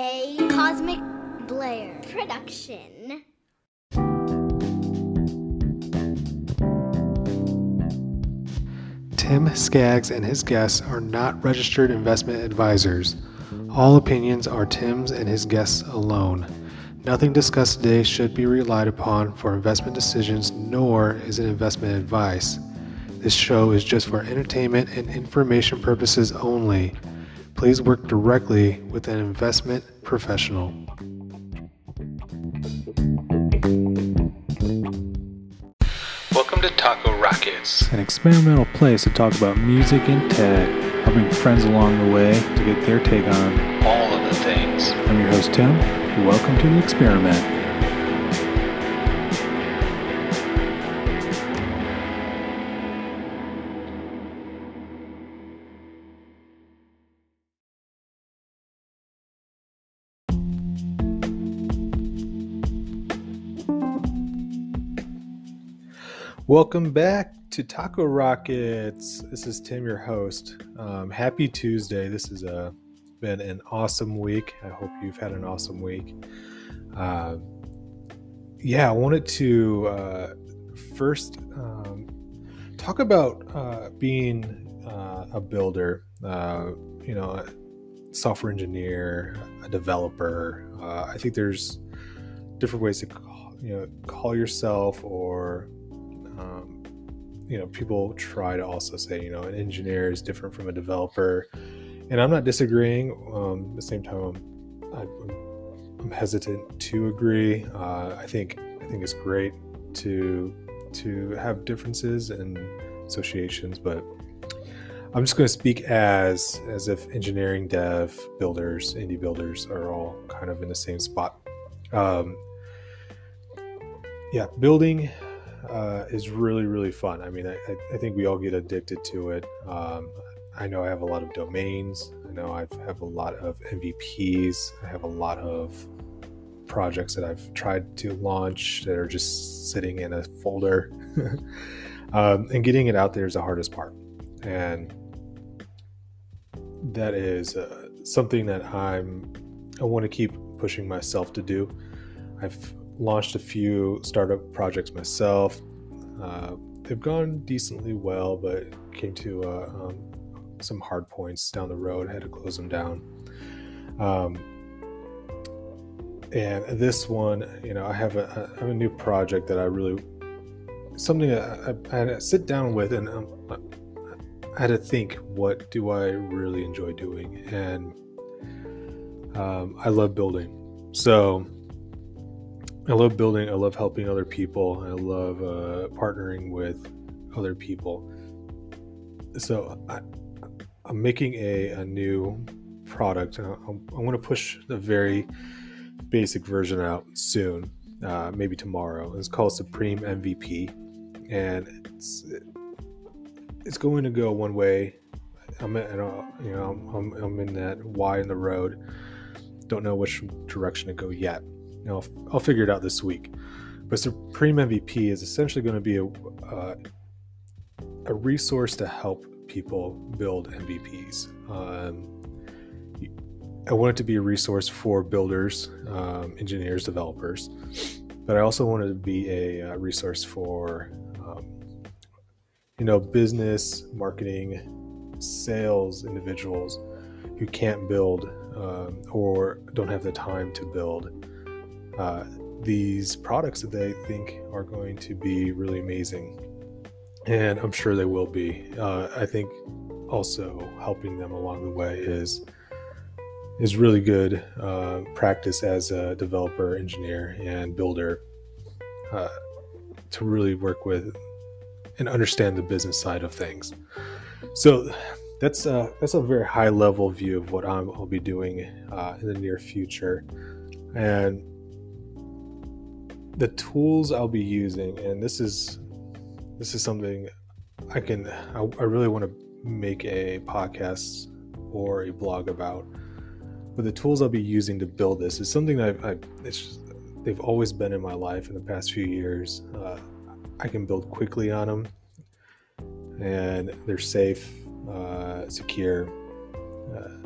a Cosmic Blair production. Tim Skaggs and his guests are not registered investment advisors. All opinions are Tim's and his guests alone. Nothing discussed today should be relied upon for investment decisions, nor is it investment advice. This show is just for entertainment and information purposes only. Please work directly with an investment professional. Welcome to Taco Rockets, an experimental place to talk about music and tech. I'll friends along the way to get their take on all of the things. I'm your host, Tim. Welcome to the experiment. Welcome back to Taco Rockets. This is Tim, your host. Um, happy Tuesday. This has uh, been an awesome week. I hope you've had an awesome week. Uh, yeah, I wanted to uh, first um, talk about uh, being uh, a builder, you know, a software engineer, a developer. I think there's different ways to call, you know call yourself or um, you know, people try to also say, you know, an engineer is different from a developer, and I'm not disagreeing. Um, at the same time, I'm, I'm, I'm hesitant to agree. Uh, I think I think it's great to to have differences and associations, but I'm just going to speak as as if engineering, dev, builders, indie builders are all kind of in the same spot. Um, yeah, building uh, is really really fun. I mean, I, I think we all get addicted to it. Um, I know I have a lot of domains. I know I have a lot of MVPs. I have a lot of projects that I've tried to launch that are just sitting in a folder. um, and getting it out there is the hardest part. And that is uh, something that I'm I want to keep pushing myself to do. I've launched a few startup projects myself. Uh, they've gone decently well, but came to uh, um, some hard points down the road. Had to close them down. Um, and this one, you know, I have have a new project that I really something I, I had to sit down with, and um, I had to think, what do I really enjoy doing? And um, I love building, so I love building. I love helping other people. I love uh, partnering with other people. So I, am making a, a new product. I, I want to push the very basic version out soon, uh, maybe tomorrow. It's called Supreme MVP, and it's it's going to go one way. I'm you know I'm, I'm in that Y in the road. Don't know which direction to go yet. I'll, I'll figure it out this week. But Supreme MVP is essentially going to be a, uh, a resource to help people build MVPs. Um, I want it to be a resource for builders, um, engineers, developers, but I also want it to be a, a uh, resource for, um, you know, business, marketing, sales individuals who can't build um, or don't have the time to build uh, these products that they think are going to be really amazing. And I'm sure they will be. Uh, I think also helping them along the way is is really good uh, practice as a developer, engineer, and builder uh, to really work with and understand the business side of things. So that's uh, that's a very high level view of what i will be doing uh, in the near future, and the tools I'll be using, and this is this is something I can I, I really want to make a podcast or a blog about. But the tools I'll be using to build this is something that I, I it's just, they've always been in my life in the past few years. Uh, I can build quickly on them, and they're safe, uh, secure, uh,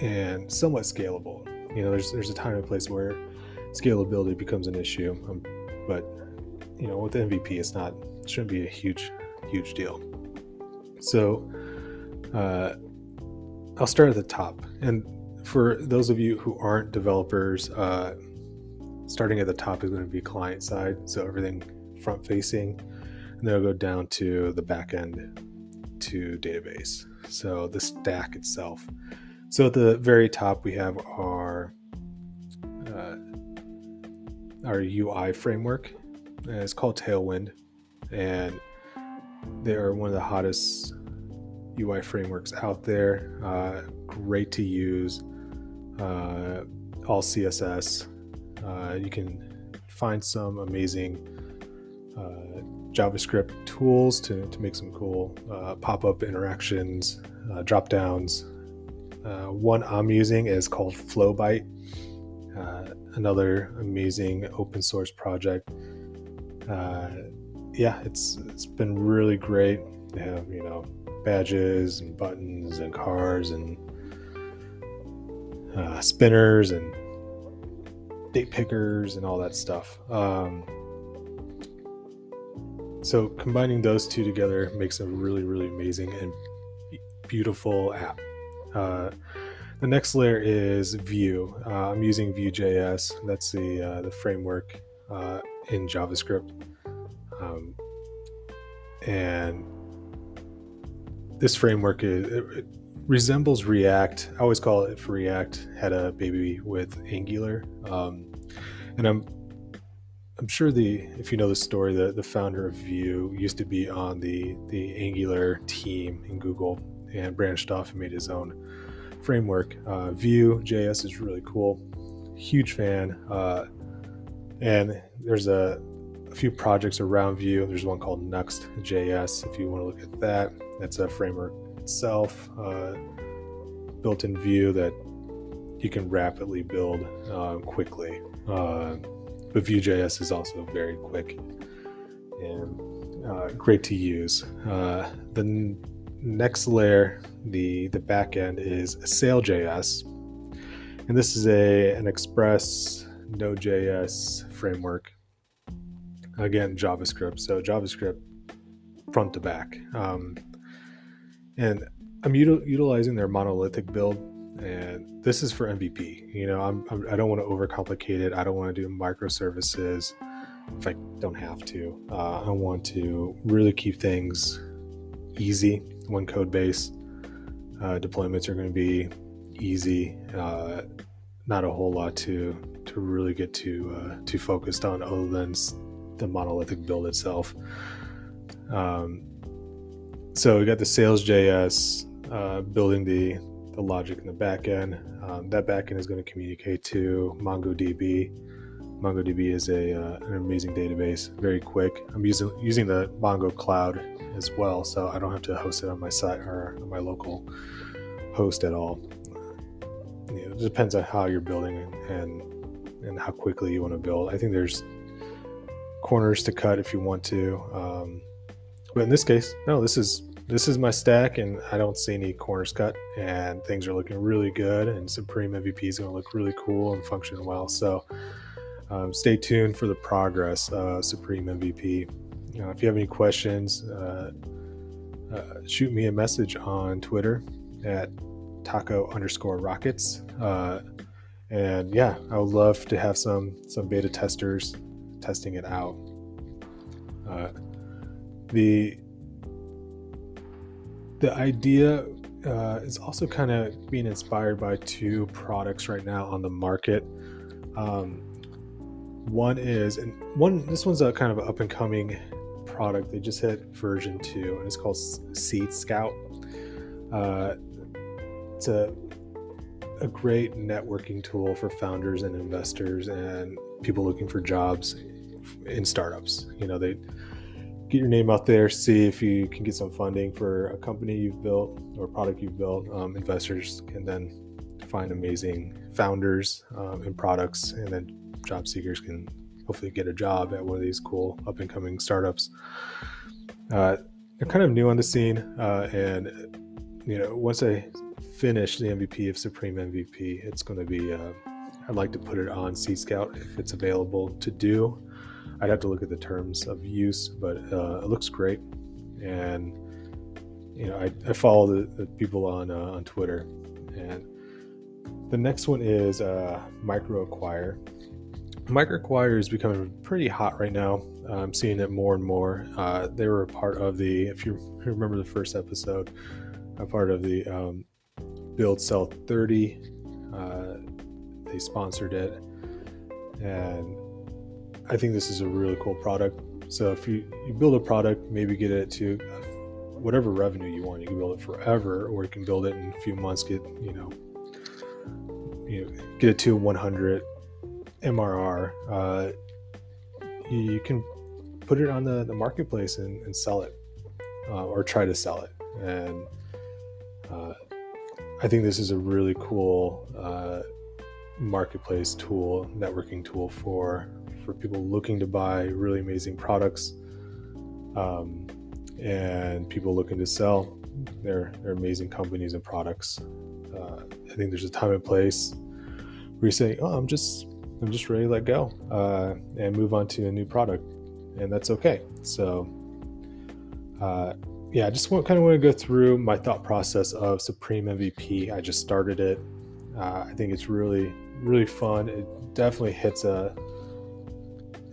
and somewhat scalable. You know, there's there's a time and place where scalability becomes an issue, um, but you know, with MVP, it's not it shouldn't be a huge huge deal. So uh, I'll start at the top, and for those of you who aren't developers, uh, starting at the top is going to be client side, so everything front facing, and then I'll go down to the back end to database. So the stack itself. So at the very top, we have our our UI framework. And it's called Tailwind, and they are one of the hottest UI frameworks out there. Uh, great to use. Uh, all CSS. Uh, you can find some amazing uh, JavaScript tools to, to make some cool uh, pop up interactions, uh, drop downs. one I'm using is called Flowbite, another amazing open source project. yeah, it's it's been really great. They have you know badges and buttons and cars and uh, spinners and date pickers and all that stuff. Um, so combining those two together makes a really, really amazing and beautiful app. The next layer is Vue. Uh, I'm using Vue.js. That's the uh, the framework uh, in JavaScript, um, and this framework is, it resembles React. I always call it for React had a baby with Angular, um, and I'm I'm sure the if you know the story, the the founder of Vue used to be on the the Angular team in Google and branched off and made his own framework. Uh, Vue JS is really cool. Huge fan. Uh, and there's a, a few projects around Vue. There's one called Nuxt.js if you want to look at that. That's a framework itself, uh, built in Vue that you can rapidly build uh, quickly. Uh, but Vue.js is also very quick and uh, great to use. Uh, the next layer, the the backend is Sails.js, and this is a an Express Node.js framework. Again, JavaScript. So JavaScript front to back. Um, and I'm util- utilizing their monolithic build, and this is for MVP. You know, I'm, I'm I do not want to overcomplicate it. I don't want to do microservices if I don't have to. Uh, I want to really keep things easy. One code base uh, deployments are going to be easy. Uh, not a whole lot to to really get too uh, too focused on other than the monolithic build itself. Um, so we got the Sails.js uh, building the the logic in the backend. Um, that backend is going to communicate to MongoDB. MongoDB is a uh, an amazing database, very quick. I'm using using the Mongo Cloud as well, so I don't have to host it on my site or my local host at all. You know, it depends on how you're building and, and and how quickly you want to build. I think there's corners to cut if you want to. Um, but in this case, no, this is this is my stack, and I don't see any corners cut, and things are looking really good. And Supreme MVP is going to look really cool and function well. So um, stay tuned for the progress, uh, Supreme MVP. Uh, if you have any questions, uh, uh, shoot me a message on Twitter at taco underscore rockets. And yeah, I would love to have some some beta testers testing it out. The the idea uh, is also kind of being inspired by two products right now on the market. Um, one is, and one this one's a kind of up and coming product. They just hit version two, and it's called Seed Scout. Uh, it's a a great networking tool for founders and investors and people looking for jobs in startups. You know, they get your name out there, see if you can get some funding for a company you've built or product you've built. Um, investors can then find amazing founders um, and products, and then job seekers can hopefully get a job at one of these cool up and coming startups. Uh, they're kind of new on the scene, uh, and you know, once I finish the MVP of Supreme MVP, it's going to be uh, I'd like to put it on Seed Scout if it's available to do. I'd have to look at the terms of use, but uh, it looks great. And you know, I, I follow the, the people on uh, on Twitter, and the next one is uh, MicroAcquire. MicroAcquire is becoming pretty hot right now. I'm seeing it more and more. Uh, they were a part of the, if you remember the first episode, a part of the um, Build Sell 30. Uh, they sponsored it, and I think this is a really cool product. So if you, you build a product, maybe get it to whatever revenue you want. You can build it forever, or you can build it in a few months. Get you know, you know, get it to 100 MRR. Uh, you can put it on the, the marketplace and, and sell it, uh, or try to sell it. And uh, I think this is a really cool uh, marketplace tool, networking tool for for people looking to buy really amazing products. Um, and people looking to sell their, their amazing companies and products. Uh, I think there's a time and place where you say, "Oh, I'm just I'm just ready to let go uh, and move on to a new product," and that's okay. So, uh, yeah, I just want, kind of want to go through my thought process of Supreme MVP. I just started it. Uh, I think it's really really fun. It definitely hits a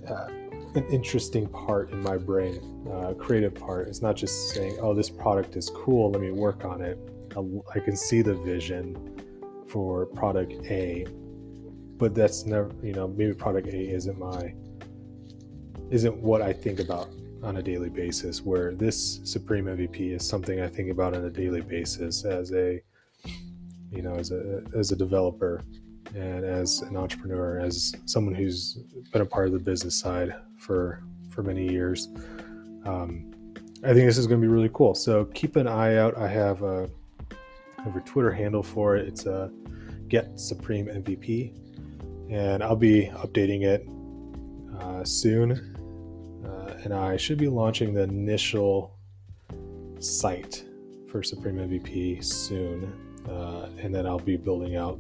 uh, an interesting part in my brain, uh, creative part. It's not just saying, "Oh, this product is cool. Let me work on it." I can see the vision for product A, but that's never, you know, maybe product A isn't my isn't what I think about on a daily basis. Where this Supreme MVP is something I think about on a daily basis as a, you know, as a as a developer and as an entrepreneur, as someone who's been a part of the business side for for many years. Um, I think this is going to be really cool. So keep an eye out. I have a, I have a Twitter handle for it. It's a uh, Get Supreme MVP, and I'll be updating it uh, soon. Uh, and I should be launching the initial site for Supreme MVP soon, uh, and then I'll be building out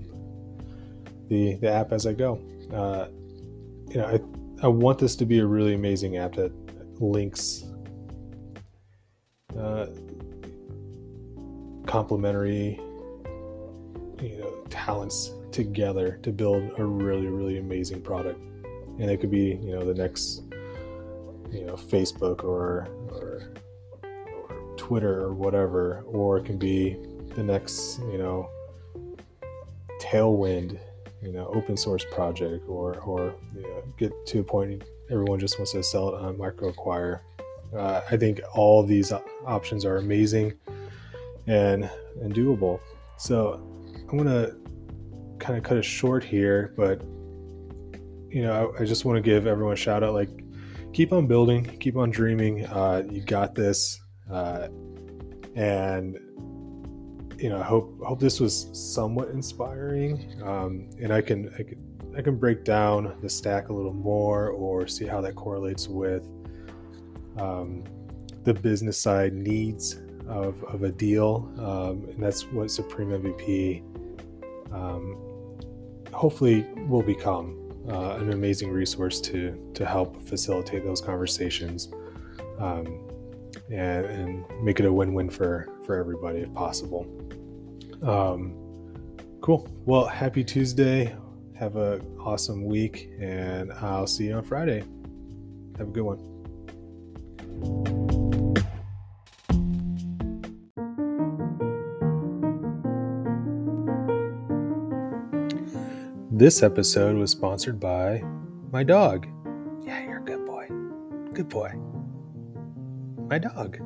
the the app as I go. Uh, you know, I I want this to be a really amazing app that links uh, complementary you know talents together to build a really really amazing product. And it could be you know the next you know facebook or or, or twitter or whatever or it can be the next you know tailwind you know open source project or or you know, get to a point everyone just wants to sell it on MicroAcquire uh, i think all these options are amazing and and doable. So i'm gonna kind of cut it short here but you know i, I just want to give everyone a shout out like keep on building keep on dreaming uh, you got this uh, and you know, I hope hope this was somewhat inspiring, um, and I can I can I can break down the stack a little more or see how that correlates with um, the business side needs of, of a deal, um, and that's what Supreme MVP um, hopefully will become uh, an amazing resource to to help facilitate those conversations. Um, and, and make it a win-win for for everybody if possible. Um, cool. Well, happy Tuesday. Have a awesome week, and I'll see you on Friday. Have a good one. This episode was sponsored by my dog. Yeah, you're a good boy. Good boy. My dog.